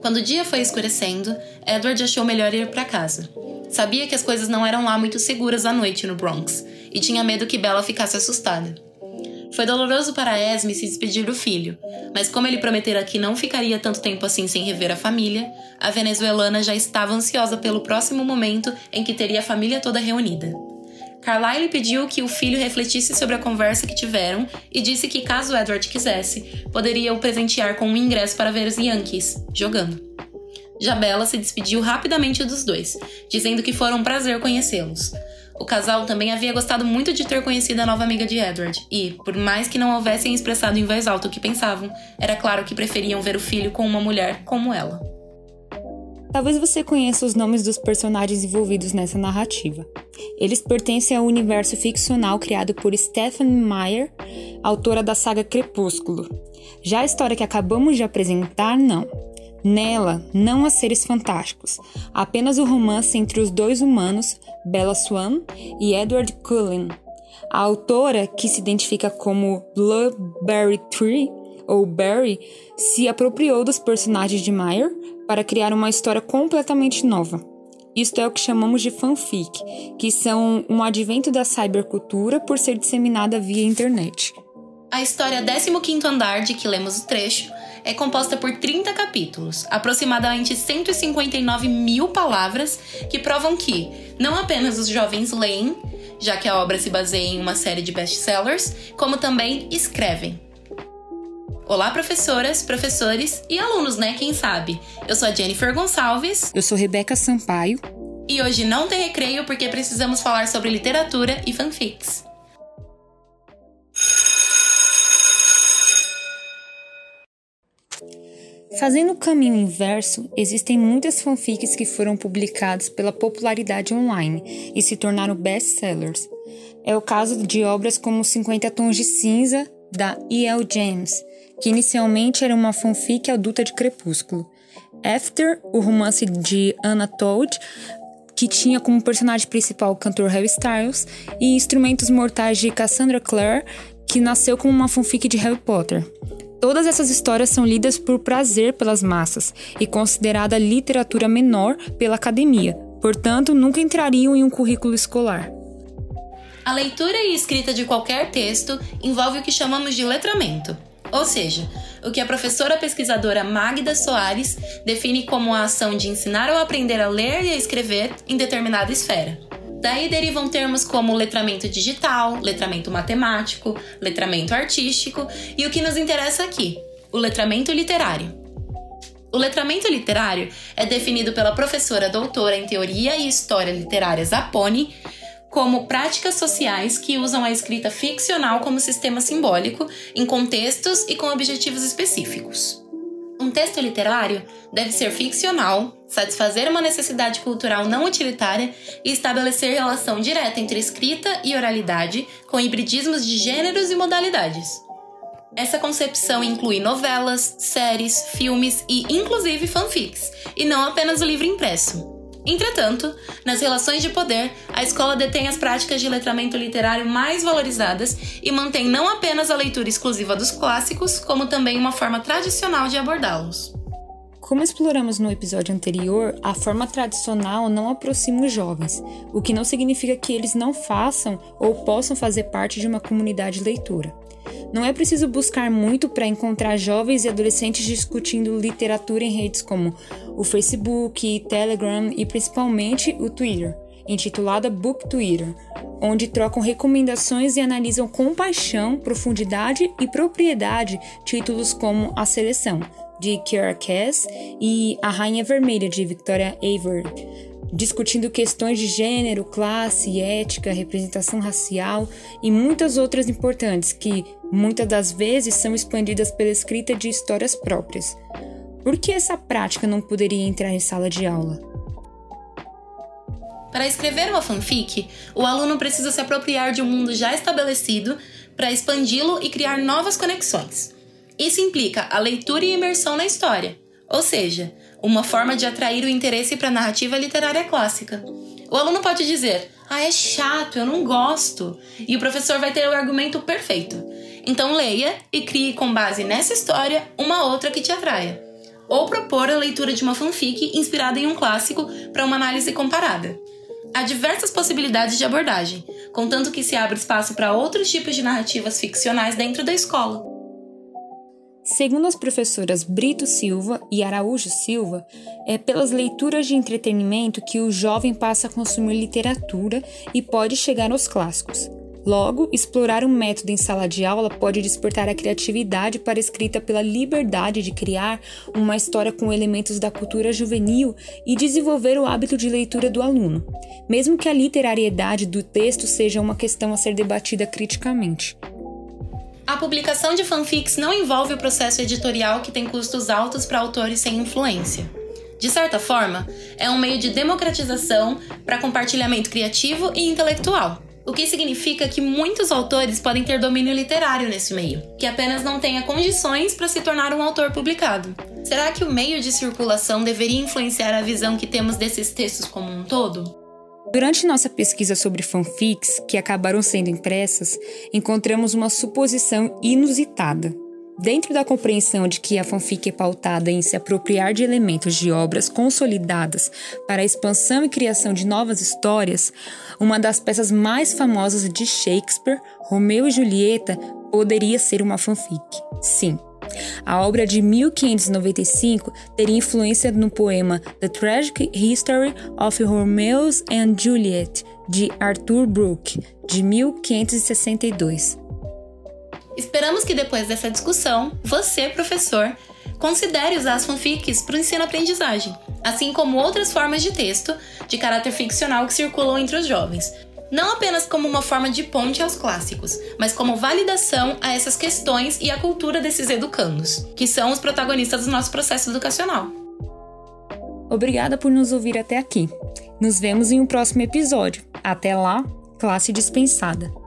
Quando o dia foi escurecendo, Edward achou melhor ir para casa. Sabia que as coisas não eram lá muito seguras à noite no Bronx e tinha medo que Bella ficasse assustada. Foi doloroso para Esme se despedir do filho, mas como ele prometera que não ficaria tanto tempo assim sem rever a família, a venezuelana já estava ansiosa pelo próximo momento em que teria a família toda reunida. Carlyle pediu que o filho refletisse sobre a conversa que tiveram e disse que, caso Edward quisesse, poderia o presentear com um ingresso para ver os Yankees jogando. Jabela se despediu rapidamente dos dois, dizendo que foi um prazer conhecê-los. O casal também havia gostado muito de ter conhecido a nova amiga de Edward, e, por mais que não houvessem expressado em voz alta o que pensavam, era claro que preferiam ver o filho com uma mulher como ela. Talvez você conheça os nomes dos personagens envolvidos nessa narrativa. Eles pertencem ao universo ficcional criado por Stephanie Meyer, autora da saga Crepúsculo. Já a história que acabamos de apresentar, não. Nela, não há seres fantásticos, apenas o romance entre os dois humanos, Bella Swan e Edward Cullen. A autora, que se identifica como Blueberry Tree, ou Barry, se apropriou dos personagens de Meyer para criar uma história completamente nova. Isto é o que chamamos de fanfic, que são um advento da cybercultura por ser disseminada via internet. A história 15 Andar, de que lemos o trecho, é composta por 30 capítulos, aproximadamente 159 mil palavras, que provam que não apenas os jovens leem, já que a obra se baseia em uma série de best-sellers, como também escrevem. Olá, professoras, professores e alunos, né? Quem sabe? Eu sou a Jennifer Gonçalves. Eu sou Rebeca Sampaio. E hoje não tem recreio porque precisamos falar sobre literatura e fanfics. Fazendo o caminho inverso, existem muitas fanfics que foram publicadas pela popularidade online e se tornaram best-sellers. É o caso de obras como 50 Tons de Cinza, da E.L. James, que inicialmente era uma fanfic adulta de Crepúsculo. After, o romance de Anna Todd, que tinha como personagem principal o cantor Harry Styles, e Instrumentos Mortais de Cassandra Clare, que nasceu como uma fanfic de Harry Potter. Todas essas histórias são lidas por prazer pelas massas e considerada literatura menor pela academia, portanto, nunca entrariam em um currículo escolar. A leitura e escrita de qualquer texto envolve o que chamamos de letramento, ou seja, o que a professora pesquisadora Magda Soares define como a ação de ensinar ou aprender a ler e a escrever em determinada esfera. Daí derivam termos como letramento digital, letramento matemático, letramento artístico e o que nos interessa aqui, o letramento literário. O letramento literário é definido pela professora doutora em Teoria e História Literária Zapponi como práticas sociais que usam a escrita ficcional como sistema simbólico em contextos e com objetivos específicos. Um texto literário deve ser ficcional, satisfazer uma necessidade cultural não utilitária e estabelecer relação direta entre escrita e oralidade, com hibridismos de gêneros e modalidades. Essa concepção inclui novelas, séries, filmes e, inclusive, fanfics, e não apenas o livro impresso. Entretanto, nas relações de poder, a escola detém as práticas de letramento literário mais valorizadas e mantém não apenas a leitura exclusiva dos clássicos, como também uma forma tradicional de abordá-los. Como exploramos no episódio anterior, a forma tradicional não aproxima os jovens, o que não significa que eles não façam ou possam fazer parte de uma comunidade leitura. Não é preciso buscar muito para encontrar jovens e adolescentes discutindo literatura em redes como o Facebook, Telegram e principalmente o Twitter, intitulada Book Twitter, onde trocam recomendações e analisam com paixão, profundidade e propriedade títulos como A Seleção, de Kiara Cass e A Rainha Vermelha, de Victoria Aveyard, discutindo questões de gênero, classe, ética, representação racial e muitas outras importantes que, muitas das vezes, são expandidas pela escrita de histórias próprias. Por que essa prática não poderia entrar em sala de aula? Para escrever uma fanfic, o aluno precisa se apropriar de um mundo já estabelecido para expandi-lo e criar novas conexões. Isso implica a leitura e imersão na história, ou seja, uma forma de atrair o interesse para a narrativa literária clássica. O aluno pode dizer: Ah, é chato, eu não gosto. E o professor vai ter o argumento perfeito. Então leia e crie com base nessa história uma outra que te atraia. ou propor a leitura de uma fanfic inspirada em um clássico para uma análise comparada. Há diversas possibilidades de abordagem, contanto que se abre espaço para outros tipos de narrativas ficcionais dentro da escola. Segundo as professoras Brito Silva e Araújo Silva, é pelas leituras de entretenimento que o jovem passa a consumir literatura e pode chegar aos clássicos. Logo, explorar um método em sala de aula pode despertar a criatividade para a escrita pela liberdade de criar uma história com elementos da cultura juvenil e desenvolver o hábito de leitura do aluno, mesmo que a literariedade do texto seja uma questão a ser debatida criticamente. A publicação de fanfics não envolve o processo editorial que tem custos altos para autores sem influência. De certa forma, é um meio de democratização para compartilhamento criativo e intelectual o que significa que muitos autores podem ter domínio literário nesse meio, que apenas não tenha condições para se tornar um autor publicado. Será que o meio de circulação deveria influenciar a visão que temos desses textos como um todo? Durante nossa pesquisa sobre fanfics, que acabaram sendo impressas, encontramos uma suposição inusitada. Dentro da compreensão de que a fanfic é pautada em se apropriar de elementos de obras consolidadas para a expansão e criação de novas histórias, uma das peças mais famosas de Shakespeare, Romeu e Julieta, poderia ser uma fanfic. Sim, a obra de 1595 teria influência no poema The Tragic History of Romeo and Juliet, de Arthur Brooke, de 1562. Esperamos que depois dessa discussão, você, professor, considere usar as fanfics para o ensino-aprendizagem, assim como outras formas de texto de caráter ficcional que circulam entre os jovens, não apenas como uma forma de ponte aos clássicos, mas como validação a essas questões e à cultura desses educandos, que são os protagonistas do nosso processo educacional. Obrigada por nos ouvir até aqui. Nos vemos em um próximo episódio. Até lá, classe dispensada.